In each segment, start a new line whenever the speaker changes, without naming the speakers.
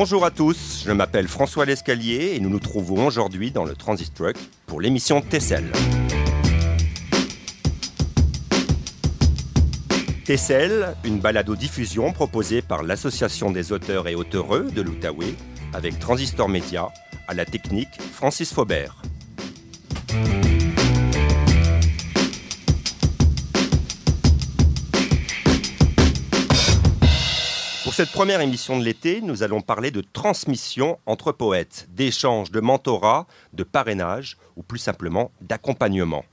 Bonjour à tous, je m'appelle François Lescalier et nous nous trouvons aujourd'hui dans le Transit Truck pour l'émission Tessel. Tessel, une balado-diffusion proposée par l'Association des auteurs et auteureux de l'Outaouais avec Transistor Média à la technique Francis Faubert. Cette première émission de l'été, nous allons parler de transmission entre poètes, d'échange, de mentorat, de parrainage ou plus simplement d'accompagnement.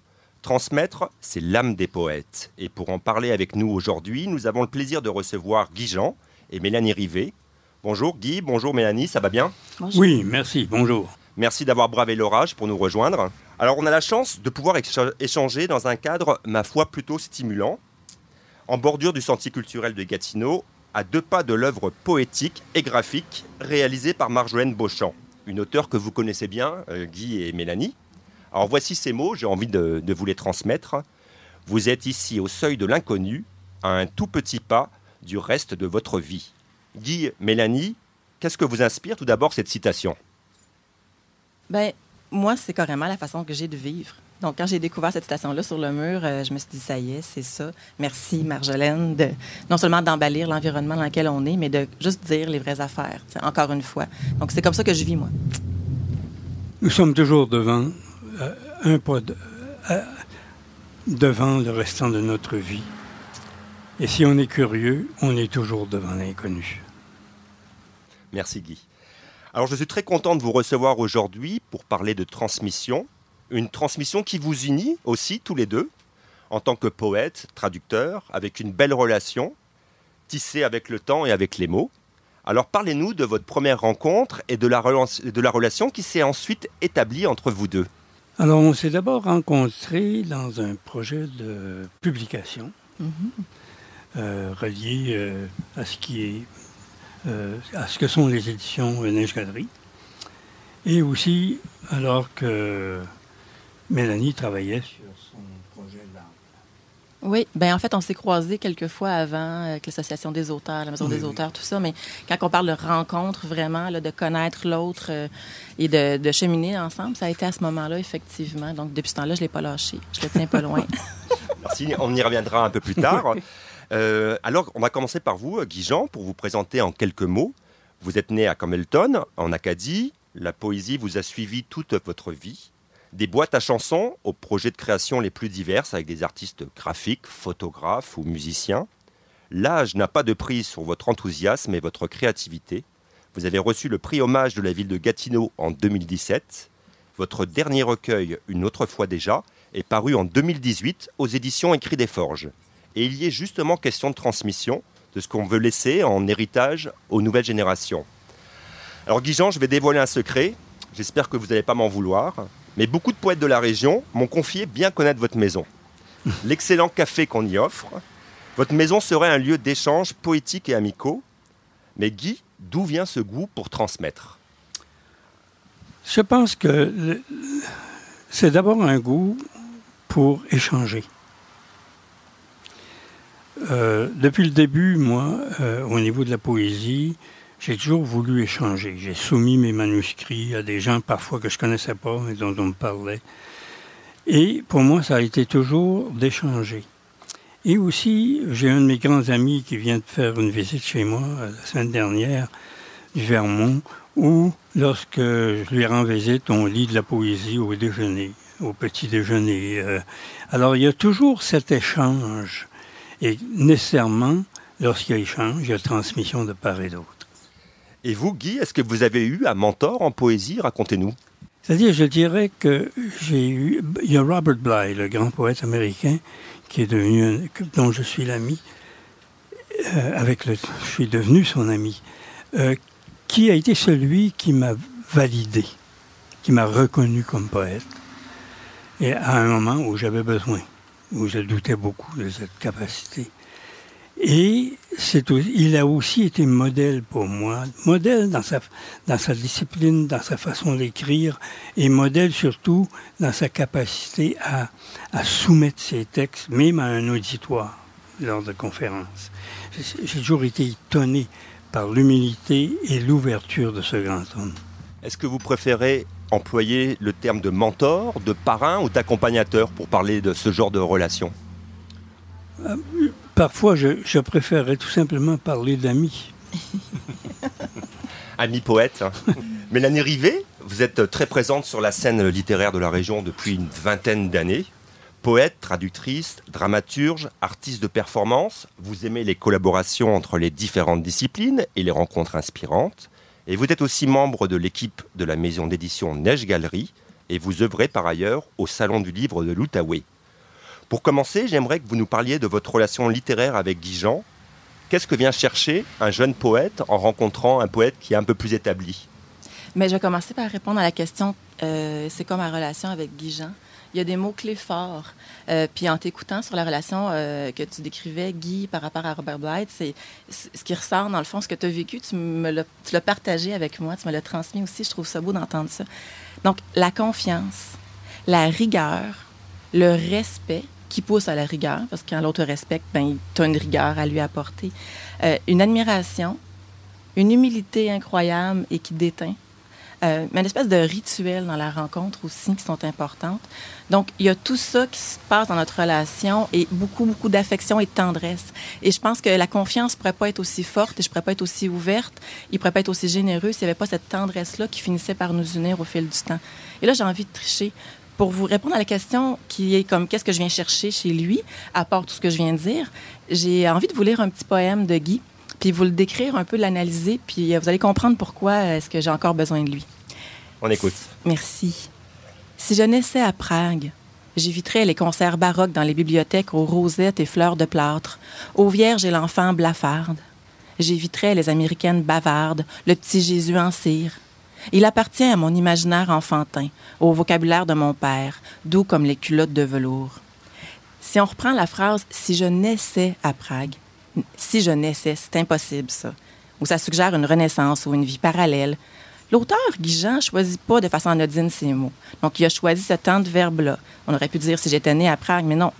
Transmettre, c'est l'âme des poètes. Et pour en parler avec nous aujourd'hui, nous avons le plaisir de recevoir Guy Jean et Mélanie Rivet. Bonjour Guy, bonjour Mélanie, ça va bien?
Oui, merci, bonjour.
Merci d'avoir bravé l'orage pour nous rejoindre. Alors on a la chance de pouvoir échanger dans un cadre, ma foi, plutôt stimulant. En bordure du sentier culturel de Gatineau, à deux pas de l'œuvre poétique et graphique réalisée par Marjolaine Beauchamp, une auteure que vous connaissez bien, euh, Guy et Mélanie. Alors voici ces mots, j'ai envie de, de, vous les transmettre. Vous êtes ici au seuil de l'inconnu, à un tout petit pas du reste de votre vie. Guy, Mélanie, qu'est-ce que vous inspire tout d'abord cette citation?
Ben, moi, c'est carrément la façon que j'ai de vivre. Donc, quand j'ai découvert cette citation-là sur le mur, euh, je me suis dit, ça y est, c'est ça. Merci, Marjolaine, de, non seulement d'emballer l'environnement dans lequel on est, mais de juste dire les vraies affaires, encore une fois. Donc, c'est comme ça que je vis, moi.
Nous sommes toujours devant euh, un pas de, euh, devant le restant de notre vie. Et si on est curieux, on est toujours devant l'inconnu.
Merci Guy. Alors je suis très content de vous recevoir aujourd'hui pour parler de transmission une transmission qui vous unit aussi tous les deux, en tant que poète, traducteur, avec une belle relation, tissée avec le temps et avec les mots. Alors parlez-nous de votre première rencontre et de la, de la relation qui s'est ensuite établie entre vous deux.
Alors on s'est d'abord rencontrés dans un projet de publication mm-hmm. euh, relié euh, à ce qui est euh, à ce que sont les éditions Neige Galerie. Et aussi alors que Mélanie travaillait sur son projet là.
Oui, ben en fait, on s'est croisés quelques fois avant avec l'Association des auteurs, la Maison des auteurs, tout ça. Mais quand on parle de rencontre, vraiment, là, de connaître l'autre euh, et de, cheminer ensemble, ça a été à ce moment-là, effectivement. Donc, depuis ce temps-là, je ne l'ai pas lâché. Je le tiens pas loin.
Merci. On y reviendra un peu plus tard. Euh, alors, on va commencer par vous, Guy Jean, pour vous présenter en quelques mots. Vous êtes né à Camelton, en Acadie. La poésie vous a suivi toute votre vie des boîtes à chansons aux projets de création les plus diverses avec des artistes graphiques, photographes ou musiciens. L'âge n'a pas de prise sur votre enthousiasme et votre créativité. Vous avez reçu le prix hommage de la ville de Gatineau en 2017. Votre dernier recueil, Une autre fois déjà, est paru en 2018 aux éditions Écrit des Forges. Et il y est justement question de transmission, de ce qu'on veut laisser en héritage aux nouvelles générations. Alors Guy-Jean, je vais dévoiler un secret. J'espère que vous n'allez pas m'en vouloir. Mais beaucoup de poètes de la région m'ont confié bien connaître votre maison. L'excellent café qu'on y offre. Votre maison serait un lieu d'échange poétique et amicaux. Mais Guy, d'où vient ce goût pour transmettre?
Je pense que c'est d'abord un goût pour échanger. Euh, depuis le début, moi, euh, au niveau de la poésie, j'ai toujours voulu échanger. J'ai soumis mes manuscrits à des gens parfois que je connaissais pas, mais dont on me parlait. Et pour moi, ça a été toujours d'échanger. Et aussi, j'ai un de mes grands amis qui vient de faire une visite chez moi euh, la semaine dernière, du Vermont, où, lorsque je lui rends visite, on lit de la poésie au déjeuner, au petit déjeuner. Euh. Alors, il y a toujours cet échange. Et nécessairement, lorsqu'il y a échange, il y a transmission de part et d'autre.
Et vous, Guy, est-ce que vous avez eu un mentor en poésie Racontez-nous.
C'est-à-dire, je dirais que j'ai eu. Il y a Robert Bly, le grand poète américain, qui est devenu, dont je suis l'ami, euh, avec le, je suis devenu son ami, euh, qui a été celui qui m'a validé, qui m'a reconnu comme poète, et à un moment où j'avais besoin, où je doutais beaucoup de cette capacité. Et c'est, il a aussi été modèle pour moi, modèle dans sa, dans sa discipline, dans sa façon d'écrire, et modèle surtout dans sa capacité à, à soumettre ses textes, même à un auditoire lors de conférences. J'ai toujours été étonné par l'humilité et l'ouverture de ce grand homme.
Est-ce que vous préférez employer le terme de mentor, de parrain ou d'accompagnateur pour parler de ce genre de relation?
Euh, Parfois, je, je préférerais tout simplement parler d'amis.
Ami poète. Hein. Mélanie Rivet, vous êtes très présente sur la scène littéraire de la région depuis une vingtaine d'années. Poète, traductrice, dramaturge, artiste de performance, vous aimez les collaborations entre les différentes disciplines et les rencontres inspirantes. Et vous êtes aussi membre de l'équipe de la maison d'édition Neige Galerie et vous œuvrez par ailleurs au Salon du Livre de l'Outaouais. Pour commencer, j'aimerais que vous nous parliez de votre relation littéraire avec Guy Jean. Qu'est-ce que vient chercher un jeune poète en rencontrant un poète qui est un peu plus établi?
Mais je vais commencer par répondre à la question euh, c'est quoi ma relation avec Guy Jean? Il y a des mots-clés forts. Euh, puis en t'écoutant sur la relation euh, que tu décrivais, Guy, par rapport à Robert Dwight, c'est ce qui ressort, dans le fond, ce que tu as vécu, tu me l'as partagé avec moi, tu me l'as transmis aussi. Je trouve ça beau d'entendre ça. Donc, la confiance, la rigueur, le respect qui pousse à la rigueur, parce que quand l'autre respecte, ben, tu as une rigueur à lui apporter. Euh, une admiration, une humilité incroyable et qui déteint euh, mais une espèce de rituel dans la rencontre aussi qui sont importantes. Donc, il y a tout ça qui se passe dans notre relation et beaucoup, beaucoup d'affection et de tendresse. Et je pense que la confiance ne pourrait pas être aussi forte et je ne pourrais pas être aussi ouverte, il ne pourrait pas être aussi généreux s'il n'y avait pas cette tendresse-là qui finissait par nous unir au fil du temps. Et là, j'ai envie de tricher pour vous répondre à la question qui est comme qu'est-ce que je viens chercher chez lui, à part tout ce que je viens de dire, j'ai envie de vous lire un petit poème de Guy, puis vous le décrire un peu, l'analyser, puis euh, vous allez comprendre pourquoi est-ce que j'ai encore besoin de lui.
On écoute.
Merci. Si je naissais à Prague, j'éviterais les concerts baroques dans les bibliothèques aux rosettes et fleurs de plâtre, aux vierges et l'enfant blafarde. J'éviterais les américaines bavardes, le petit Jésus en cire. Il appartient à mon imaginaire enfantin, au vocabulaire de mon père, doux comme les culottes de velours. Si on reprend la phrase Si je naissais à Prague, si je naissais, c'est impossible ça. Ou ça suggère une renaissance ou une vie parallèle, L'auteur, Guy Jean, choisit pas de façon anodine ces mots. Donc, il a choisi ce temps de verbe-là. On aurait pu dire si j'étais né à Prague, mais non.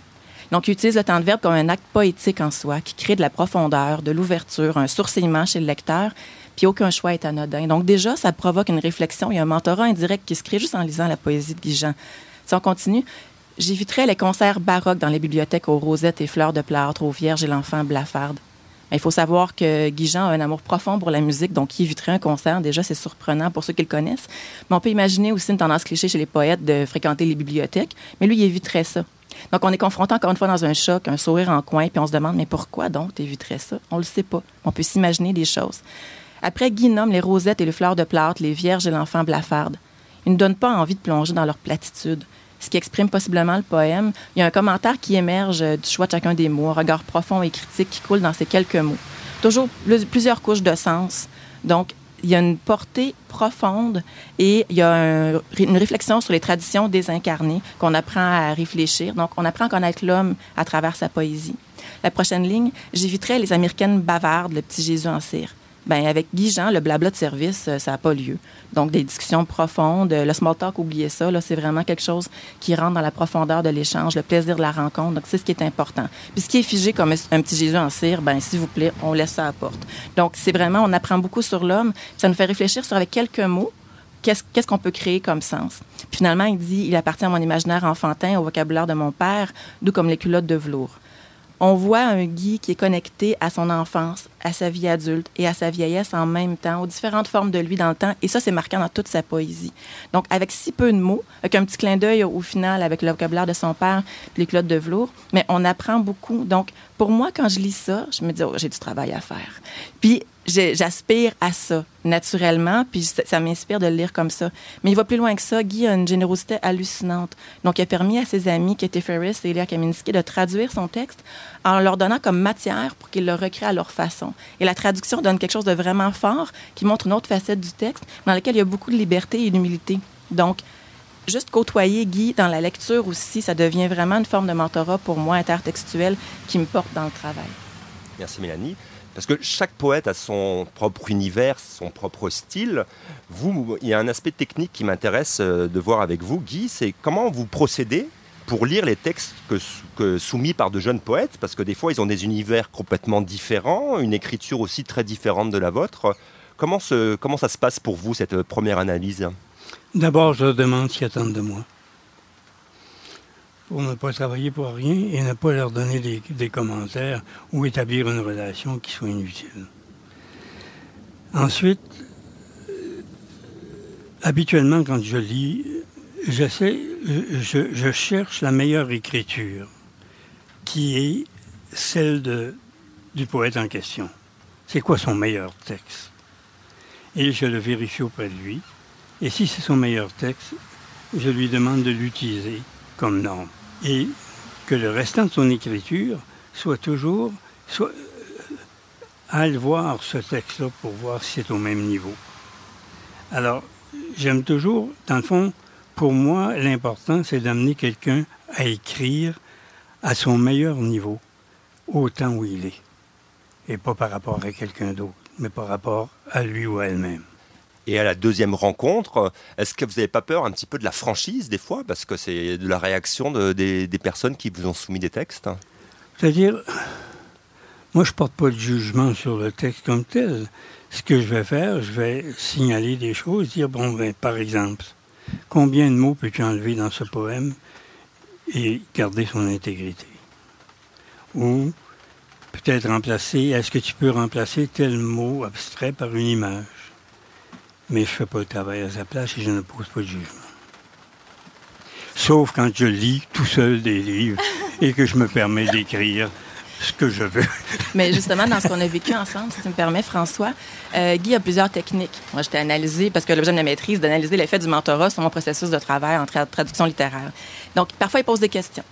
Donc, il utilise le temps de verbe comme un acte poétique en soi, qui crée de la profondeur, de l'ouverture, un sourcillement chez le lecteur, puis aucun choix est anodin. Donc, déjà, ça provoque une réflexion. A un mentorat indirect qui se crée juste en lisant la poésie de Guy. Si on continue, j'éviterais les concerts baroques dans les bibliothèques aux rosettes et fleurs de plâtre, aux vierges et l'enfant blafarde. Il faut savoir que Guy a un amour profond pour la musique, donc il éviterait un concert. Déjà, c'est surprenant pour ceux qui le connaissent. Mais on peut imaginer aussi une tendance cliché chez les poètes de fréquenter les bibliothèques. Mais lui, il éviterait ça. Donc, on est confronté encore une fois dans un choc, un sourire en coin, puis on se demande, mais pourquoi donc tu éviterais ça? On le sait pas. On peut s'imaginer des choses. Après, Guy les rosettes et les fleurs de plâtre, les vierges et l'enfant blafarde. Il ne donne pas envie de plonger dans leur platitude ce qui exprime possiblement le poème. Il y a un commentaire qui émerge euh, du choix de chacun des mots, un regard profond et critique qui coule dans ces quelques mots. Toujours plusieurs couches de sens. Donc, il y a une portée profonde et il y a une réflexion sur les traditions désincarnées qu'on apprend à réfléchir. Donc, on apprend à connaître l'homme à travers sa poésie. La prochaine ligne, j'éviterai les Américaines bavardes, le petit Jésus en cire ben avec Guy Jean, le blabla de service, euh, ça n'a pas lieu. Donc, des discussions profondes, le small talk, oubliez ça, là, c'est vraiment quelque chose qui rentre dans la profondeur de l'échange, le plaisir de la rencontre. Donc, c'est ce qui est important. Puis, ce qui est figé comme un petit Jésus en cire, ben s'il vous plaît, on laisse ça à la porte. Donc, c'est vraiment, on apprend beaucoup sur l'homme. Ça nous fait réfléchir sur, avec quelques mots, qu'est-ce qu'on peut créer comme sens. Puis finalement, il dit, il appartient à mon imaginaire enfantin, au vocabulaire de mon père, d'où comme les culottes de velours on voit un Guy qui est connecté à son enfance, à sa vie adulte et à sa vieillesse en même temps, aux différentes formes de lui dans le temps. Et ça, c'est marquant dans toute sa poésie. Donc, avec si peu de mots, avec un petit clin d'œil au final, avec le vocabulaire de son père, les culottes de velours, mais on apprend beaucoup. Donc, pour moi, quand je lis ça, je me dis, oh, j'ai du travail à faire. Puis, j'aspire à ça naturellement, puis ça, m'inspire de le lire comme ça. Mais il va plus loin que ça. Guy a une générosité hallucinante. Donc, il a permis à ses amis, Katie Ferris et Elia Kaminski, de traduire son texte en leur donnant comme matière pour qu'ils le recréent à leur façon. Et la traduction donne quelque chose de vraiment fort qui montre une autre facette du texte dans laquelle il y a beaucoup de liberté et d'humilité. Donc, juste côtoyer Guy dans la lecture aussi, ça devient vraiment une forme de mentorat pour moi intertextuel qui me porte dans le travail.
Merci Mélanie. Parce que chaque poète a son propre univers, son propre style. Vous, il y a un aspect technique qui m'intéresse euh, de voir avec vous, Guy, c'est comment vous procédez pour lire les textes soumis par de jeunes poètes, parce que des fois ils ont des univers complètement différents, une écriture aussi très différente de la vôtre. Comment, comment ça se passe pour vous, cette première analyse?
D'abord, je demande ce qu'ils attendent de moi. Pour ne pas travailler pour rien et ne pas leur donner des, commentaires ou établir une relation qui soit inutile. Ensuite, habituellement, quand je lis, je, cherche la meilleure écriture, qui est celle du poète en question. C'est quoi son meilleur texte? Et je le vérifie auprès de lui. Et si c'est son meilleur texte, je lui demande de l'utiliser comme norme. Et que le restant de son écriture soit toujours, soit, à le voir ce texte-là pour voir si c'est au même niveau. Alors, j'aime toujours, dans le fond, pour moi, l'important, c'est d'amener quelqu'un à écrire à son meilleur niveau, au temps où il est. Et pas par rapport à quelqu'un d'autre, mais par rapport à lui ou à elle-même.
Et à la deuxième rencontre, est-ce que vous n'avez pas peur un petit peu de la franchise des fois? Parce que c'est de la réaction des, des personnes qui vous ont soumis des textes
C'est-à-dire, moi, je ne porte pas de jugement sur le texte comme tel. Ce que je vais faire, je vais signaler des choses, dire, bon, ben, par exemple, combien de mots peux-tu enlever dans ce poème et garder son intégrité? Ou peut-être remplacer, est-ce que tu peux remplacer tel mot abstrait par une image? Mais je ne fais pas le travail à sa place et je ne pose pas de jugement. Sauf quand je lis tout seul des livres et que je me permets d'écrire ce que je veux.
Mais justement, dans ce qu'on a vécu ensemble, si tu me permets, François, euh, Guy a plusieurs techniques. Moi, je t'ai analysé, parce que l'objet de la maîtrise, d'analyser l'effet du mentorat sur mon processus de travail en traduction littéraire. Donc, parfois, il pose des questions.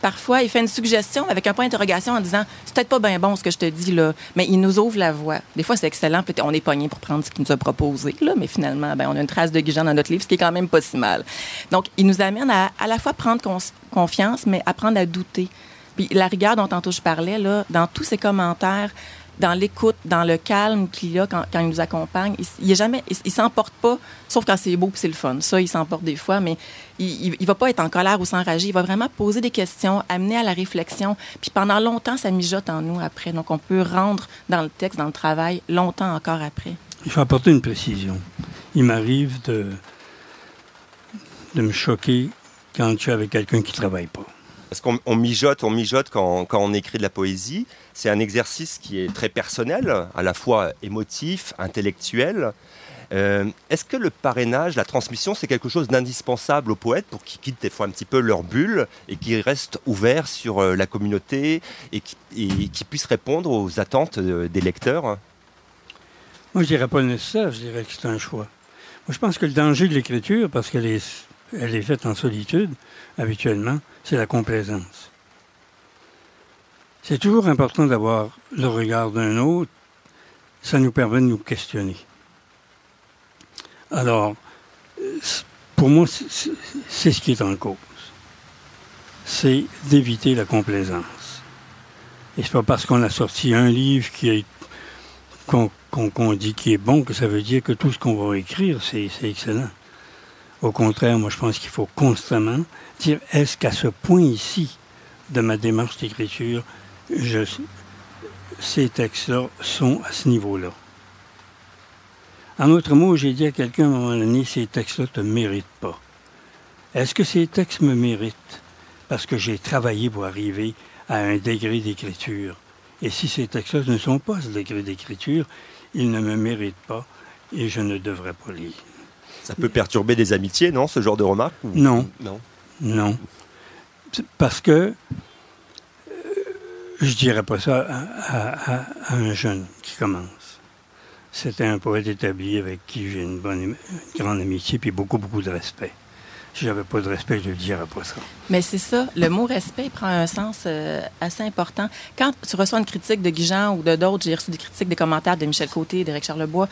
Parfois, il fait une suggestion avec un point d'interrogation en disant C'est peut-être pas bien bon ce que je te dis là, mais il nous ouvre la voie. Des fois, c'est excellent. Peut-être on est pogné pour prendre ce qu'il nous a proposé, là, mais finalement, ben, on a une trace de Guijan dans notre livre, ce qui est quand même pas si mal. Donc, il nous amène à à la fois prendre confiance, mais apprendre à douter. Puis la rigueur dont tantôt je parlais, là, dans tous ses commentaires, dans l'écoute, dans le calme qu'il a quand, il nous accompagne, il, il jamais, il, s'emporte pas, sauf quand c'est beau puis c'est le fun. Ça, il s'emporte des fois, mais il, il, va pas être en colère ou s'enrager. Il va vraiment poser des questions, amener à la réflexion. Puis pendant longtemps, ça mijote en nous après. Donc on peut rendre dans le texte, dans le travail, longtemps encore après.
Il faut apporter une précision. Il m'arrive de, de me choquer quand je suis avec quelqu'un qui travaille pas.
Parce qu'on mijote, on mijote quand, on écrit de la poésie. C'est un exercice qui est très personnel, à la fois émotif, intellectuel. Euh, est-ce que le parrainage, la transmission, c'est quelque chose d'indispensable aux poètes pour qu'ils quittent des fois un petit peu leur bulle et qu'ils restent ouverts sur euh, la communauté et qu'ils puissent répondre aux attentes euh, des lecteurs?
Moi, je dirais pas nécessaire, je dirais que c'est un choix. Moi, je pense que le danger de l'écriture, parce qu'elle est, elle est faite en solitude, habituellement, c'est la complaisance. C'est toujours important d'avoir le regard d'un autre. Ça nous permet de nous questionner. Alors, pour moi, c'est ce qui est en cause. C'est d'éviter la complaisance. Et c'est pas parce qu'on a sorti un livre qu'on dit qui est bon que ça veut dire que tout ce qu'on va écrire, c'est excellent. Au contraire, moi, je pense qu'il faut constamment dire est-ce qu'à ce point ici de ma démarche d'écriture, ces textes-là sont à ce niveau-là? En autre mot, j'ai dit à quelqu'un à un moment donné ces textes-là ne te méritent pas. Est-ce que ces textes me méritent parce que j'ai travaillé pour arriver à un degré d'écriture? Et si ces textes-là ne sont pas ce degré d'écriture, ils ne me méritent pas et je ne devrais pas lire.
Ça peut perturber des amitiés, non, ce genre de remarques
Non. Non. Non. Parce que euh, je dirais pas ça à, un jeune qui commence. C'était un poète établi avec qui j'ai une bonne, grande amitié puis beaucoup, beaucoup de respect. Si j'avais pas de respect, je ne dirais pas ça.
Mais c'est ça, le mot respect prend un sens euh, assez important. Quand tu reçois une critique de Guijan ou de d'autres, j'ai reçu des critiques, des commentaires de Michel Côté, d'Éric Charlebois,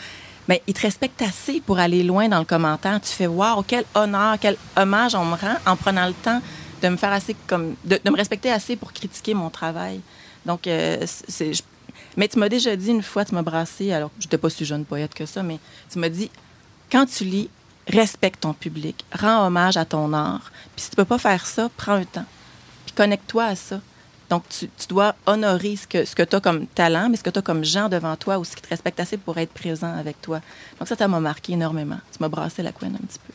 mais il te respecte assez pour aller loin dans le commentaire. Tu fais voir quel honneur, quel hommage on me rend en prenant le temps de me faire assez comme de, me respecter assez pour critiquer mon travail. Donc euh, mais tu m'as déjà dit une fois, tu m'as brassé, alors je n'étais pas si jeune poète que ça, mais tu m'as dit quand tu lis, respecte ton public, rends hommage à ton art. Puis si tu peux pas faire ça, prends un temps. Puis connecte-toi à ça. Donc, tu, dois honorer ce que, ce tu as comme talent, mais ce que tu as comme gens devant toi aussi qui te respectent assez pour être présent avec toi. Donc, ça, ça m'a marqué énormément. Tu m'as brassé la couenne un petit peu.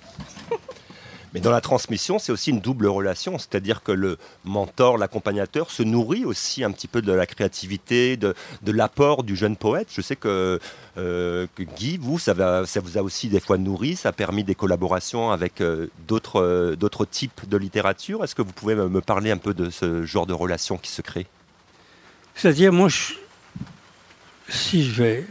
Mais dans la transmission, c'est aussi une double relation, c'est-à-dire que le mentor, l'accompagnateur, se nourrit aussi un petit peu de la créativité, de, l'apport du jeune poète. Je sais que, euh, Guy, vous, ça, vous a aussi des fois nourri, ça a permis des collaborations avec euh, euh, d'autres types de littérature. Est-ce que vous pouvez me parler un peu de ce genre de relation qui se crée?
C'est-à-dire, moi, si je vais,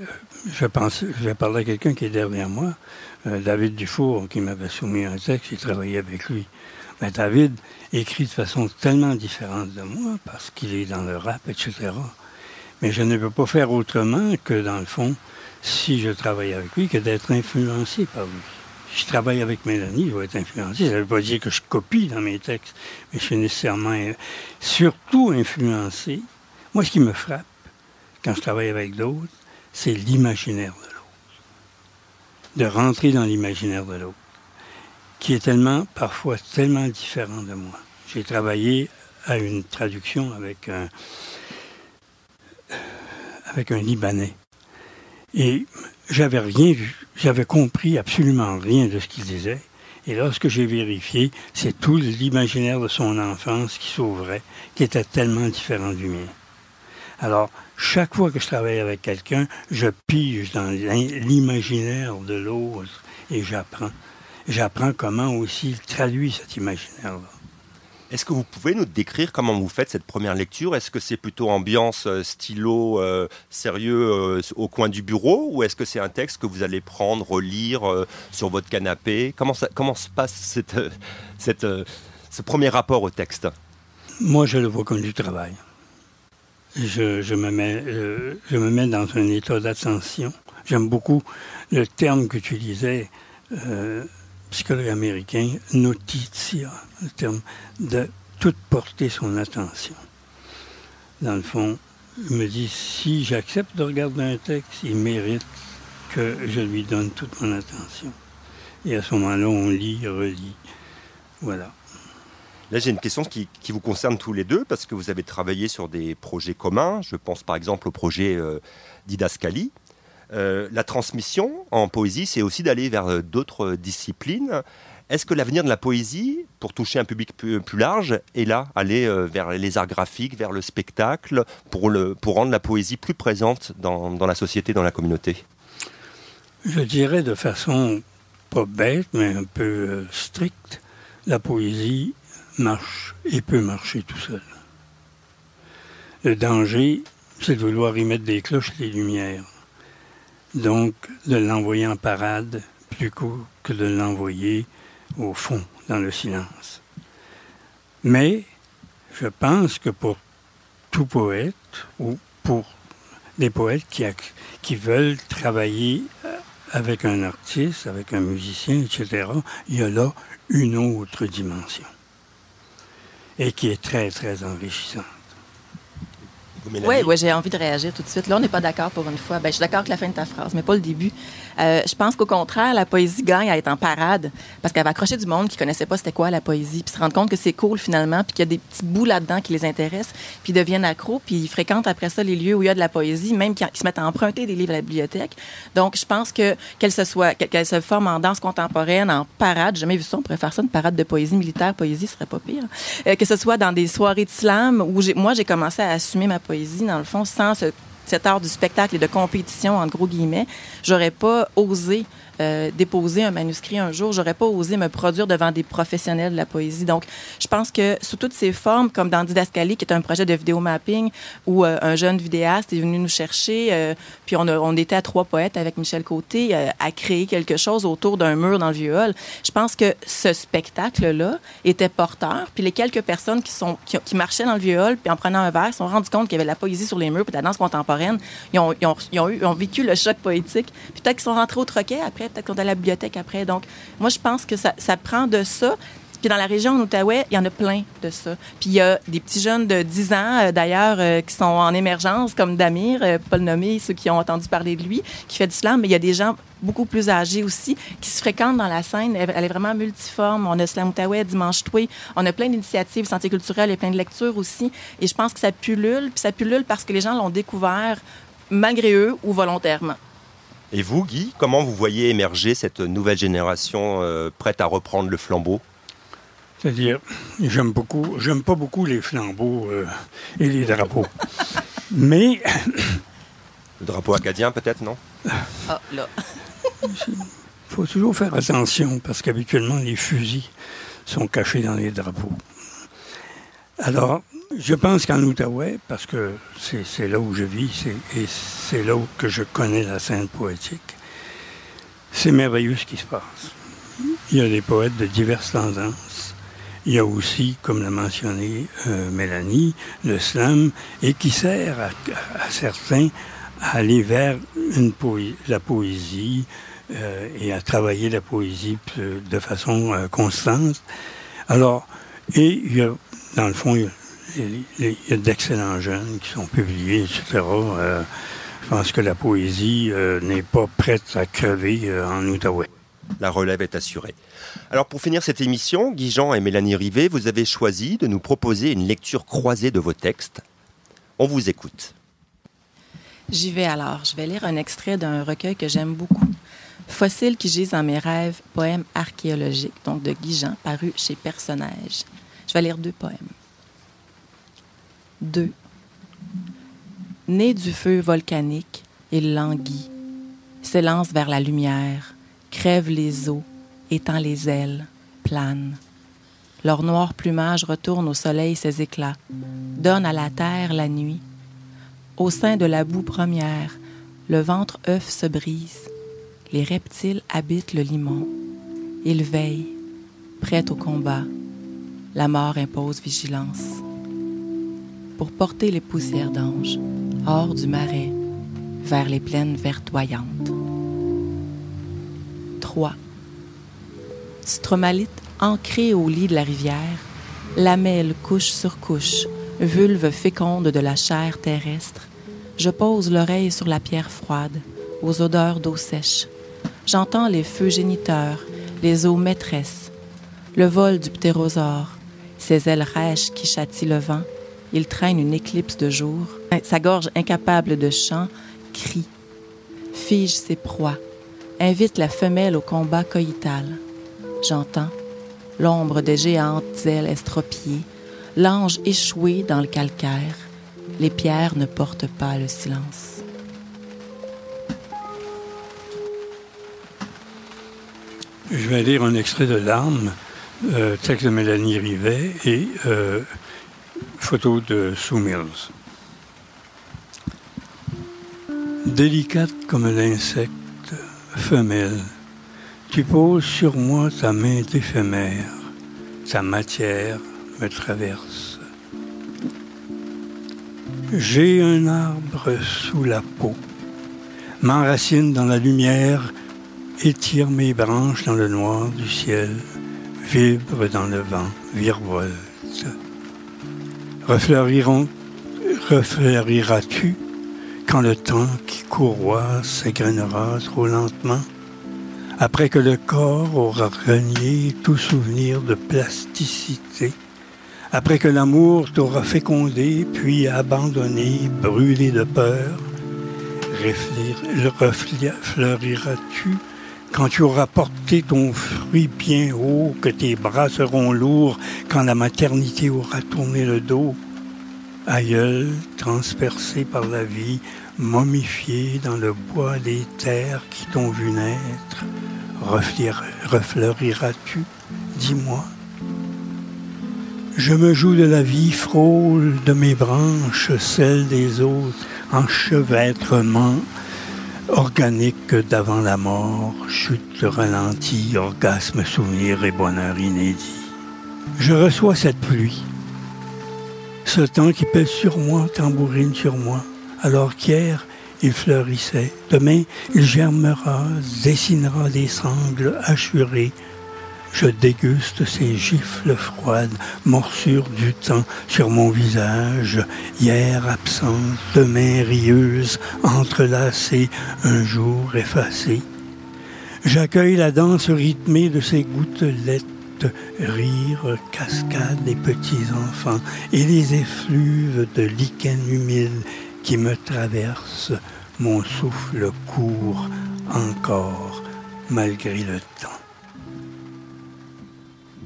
je, pense, je vais parler à quelqu'un qui est derrière moi, David Dufour, qui m'avait soumis un texte, j'ai travaillé avec lui. Mais David écrit de façon tellement différente de moi, parce qu'il est dans le rap, etc. Mais je ne peux pas faire autrement que, dans le fond, si je travaille avec lui, que d'être influencé par lui. Si je travaille avec Mélanie, je vais être influencé. Ça ne veut pas dire que je copie dans mes textes, mais je suis nécessairement surtout influencé. Moi, ce qui me frappe quand je travaille avec d'autres, c'est l'imaginaire de de rentrer dans l'imaginaire de l'autre, qui est tellement, parfois tellement différent de moi. J'ai travaillé à une traduction avec un, avec un Libanais. Et j'avais rien vu, j'avais compris absolument rien de ce qu'il disait. Et lorsque j'ai vérifié, c'est tout l'imaginaire de son enfance qui s'ouvrait, qui était tellement différent du mien. Alors, chaque fois que je travaille avec quelqu'un, je pige dans l'imaginaire de l'autre et j'apprends. J'apprends comment aussi il traduit cet imaginaire-là.
Est-ce que vous pouvez nous décrire comment vous faites cette première lecture? Est-ce que c'est plutôt ambiance euh, stylo euh, sérieux euh, au coin du bureau? Ou est-ce que c'est un texte que vous allez prendre, relire sur votre canapé? Comment, ça, comment se passe cette, cette, ce premier rapport au texte?
Moi, je le vois comme du travail je, me mets, euh, je me mets dans un état d'attention. J'aime beaucoup le terme qu'utilisait euh, psychologue américain, notitia, le terme de toute porter son attention. Dans le fond, je me dis, si j'accepte de regarder un texte, il mérite que je lui donne toute mon attention. Et à ce moment-là, on lit, relit. Voilà.
Là, j'ai une question qui, vous concerne tous les deux, parce que vous avez travaillé sur des projets communs. Je pense par exemple au projet euh, d'Idascali. Euh, la transmission en poésie, c'est aussi d'aller vers euh, d'autres disciplines. Est-ce que l'avenir de la poésie, pour toucher un public plus, large, est là, aller vers les arts graphiques, vers le spectacle, pour, rendre la poésie plus présente dans la société, dans la communauté?
Je dirais de façon pas bête, mais un peu stricte, la poésie marche et peut marcher tout seul. Le danger, c'est de vouloir y mettre des cloches et des lumières. Donc, de l'envoyer en parade plutôt que de l'envoyer au fond, dans le silence. Mais je pense que pour tout poète, ou pour des poètes qui, qui veulent travailler euh, avec un artiste, avec un musicien, etc., il y a là une autre dimension et qui est très, très enrichissante.
Oui, ouais, j'ai envie de réagir tout de suite. Là, on n'est pas d'accord pour une fois. Ben, je suis d'accord avec la fin de ta phrase, mais pas le début. Euh, je pense qu'au contraire, la poésie gagne à être en parade parce qu'elle va accrocher du monde qui connaissait pas c'était quoi la poésie, puis se rendre compte que c'est cool finalement, puis qu'il y a des petits bouts là-dedans qui les intéressent, puis ils deviennent accros, puis ils fréquentent après ça les lieux où il y a de la poésie, même qui, se mettent à emprunter des livres à la bibliothèque. Donc, je pense que qu'elle se soit, qu'elle se forme en danse contemporaine, en parade, jamais vu ça, on pourrait faire ça, une parade de poésie militaire, poésie ce serait pas pire. Euh, que ce soit dans des soirées de slam où moi j'ai commencé à assumer ma poésie dans le fond sans ce cet art du spectacle et de compétition, en gros guillemets, j'aurais pas osé euh, déposer un manuscrit un jour, j'aurais pas osé me produire devant des professionnels de la poésie. Donc, je pense que sous toutes ces formes, comme dans Didascalie, qui est un projet de vidéo mapping, où euh, un jeune vidéaste est venu nous chercher, euh, puis on, on, était à trois poètes avec Michel Côté à créer quelque chose autour d'un mur dans le vieux hall. Je pense que ce spectacle-là était porteur, puis les quelques personnes qui, sont, qui, marchaient dans le vieux hall, puis en prenant un verre, se sont rendus compte qu'il y avait de la poésie sur les murs, puis de la danse contemporaine. Ils ont, ils ont, ils ont, eu, ont vécu le choc poétique. Peut-être qu'ils sont rentrés au troquet après peut-être qu'on est à la bibliothèque après. Donc, moi, je pense que ça, ça prend de ça Puis dans la région Outaouais, il y en a plein de ça. Puis il y a des petits jeunes de 10 ans, euh, d'ailleurs, euh, qui sont en émergence, comme Damir, euh, pas le nommer, ceux qui ont entendu parler de lui, qui fait du slam. Mais il y a des gens beaucoup plus âgés aussi qui se fréquentent dans la scène. Elle, elle est vraiment multiforme. On a Slam Outaouais, Dimanche Toué. On a plein d'initiatives santé culturelle et plein de lectures aussi. Et je pense que ça pullule. Puis ça pullule parce que les gens l'ont découvert malgré eux ou volontairement.
Et vous, Guy, comment vous voyez émerger cette nouvelle génération euh, prête à reprendre le flambeau?
C'est-à-dire, j'aime beaucoup, j'aime pas beaucoup les flambeaux euh, et les drapeaux. Mais
Le drapeau acadien, peut-être, non?
Ah, là.
il faut toujours faire attention parce qu'habituellement, les fusils sont cachés dans les drapeaux. Alors, je pense qu'en Outaouais, parce que c'est là où je vis et c'est là où que je connais la scène poétique, c'est merveilleux ce qui se passe. Il y a des poètes de diverses tendances. Il y a aussi, comme l'a mentionné euh, Mélanie, le slam, et qui sert à, certains à aller vers la poésie euh, et à travailler la poésie euh, de façon constante. Alors, et il y a, dans le fond, il y a, d'excellents jeunes qui sont publiés, etc. Euh, je pense que la poésie euh, n'est pas prête à crever euh, en Outaouais.
La relève est assurée. Alors pour finir cette émission, Guy Jean et Mélanie Rivet, vous avez choisi de nous proposer une lecture croisée de vos textes. On vous écoute.
J'y vais alors. Je vais lire un extrait d'un recueil que j'aime beaucoup. Fossiles qui gisent dans mes rêves, poème archéologique, donc de Guy Jean, paru chez Personnage. Je vais lire deux poèmes. Deux. Né du feu volcanique, il languit, s'élance vers la lumière, crève les eaux, étend les ailes, plane. Leur noir plumage retourne au soleil ses éclats, donne à la terre la nuit, au sein de la boue première, le ventre œuf se brise. Les reptiles habitent le limon. Ils veillent, prêts au combat. La mort impose vigilance. Pour porter les poussières d'ange hors du marais, vers les plaines verdoyantes. 3. Stromalite ancrée au lit de la rivière, lamelle couche sur couche, vulve féconde de la chair terrestre, je pose l'oreille sur la pierre froide, aux odeurs d'eau sèche. J'entends les feux géniteurs, les eaux maîtresses, le vol du ptérosaure, ses ailes rêches qui châtient le vent. Il traîne une éclipse de jour. Sa gorge incapable de chant crie, fige ses proies, invite la femelle au combat coïtal. J'entends l'ombre des géantes ailes estropiées, l'ange échoué dans le calcaire. Les pierres ne portent pas le silence.
Je vais lire un extrait de L'âme, euh, texte de Mélanie Rivet et euh, photo de Sue Mills. Délicate comme l'insecte femelle, tu poses sur moi ta main éphémère, ta matière me traverse. J'ai un arbre sous la peau, m'enracine dans la lumière, étire mes branches dans le noir du ciel, vibre dans le vent, virevolte. Refleuriras-tu quand le temps qui courroie s'égrènera trop lentement? Après que le corps aura renié tout souvenir de plasticité, après que l'amour t'aura fécondé, puis abandonné, brûlé de peur, refleuriras-tu quand tu auras porté ton fruit bien haut, que tes bras seront lourds, quand la maternité aura tourné le dos, aïeul transpercé par la vie, momifié dans le bois des terres qui t'ont vu naître, refleuriras-tu? Dis-moi. Je me joue de la vie, frôle de mes branches celles des autres, enchevêtrement organique d'avant la mort, chute ralentie, orgasme, souvenir et bonheur inédit. Je reçois cette pluie, ce temps qui pèse sur moi, tambourine sur moi, alors qu'hier il fleurissait, demain il germera, dessinera des sangles hachurées, Je déguste ces gifles froides, morsures du temps sur mon visage, hier absente, demain rieuse, entrelacée, un jour effacée. J'accueille la danse rythmée de ces gouttelettes, rire, cascades des petits enfants et les effluves de lichen humide qui me traversent. Mon souffle court encore malgré le temps.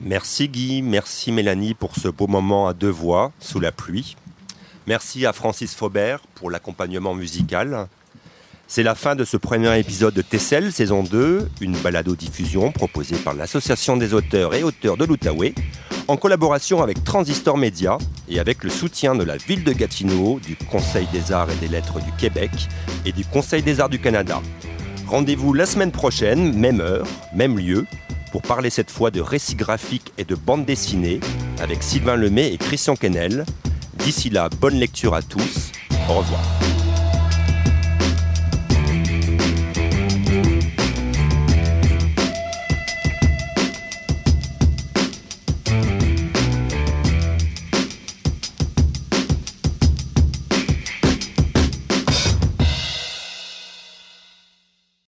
Merci Guy, merci Mélanie pour ce beau moment à deux voix sous la pluie. Merci à Francis Faubert pour l'accompagnement musical. C'est la fin de ce premier épisode de Tessel, saison 2, une balado-diffusion proposée par l'Association des auteurs et auteurs de l'Outaouais, en collaboration avec Transistor Média et avec le soutien de la ville de Gatineau, du Conseil des arts et des lettres du Québec et du Conseil des arts du Canada. Rendez-vous la semaine prochaine, même heure, même lieu, pour parler cette fois de récits graphiques et de bande dessinée avec Sylvain Lemay et Christian Quesnel. D'ici là, bonne lecture à tous. Au revoir.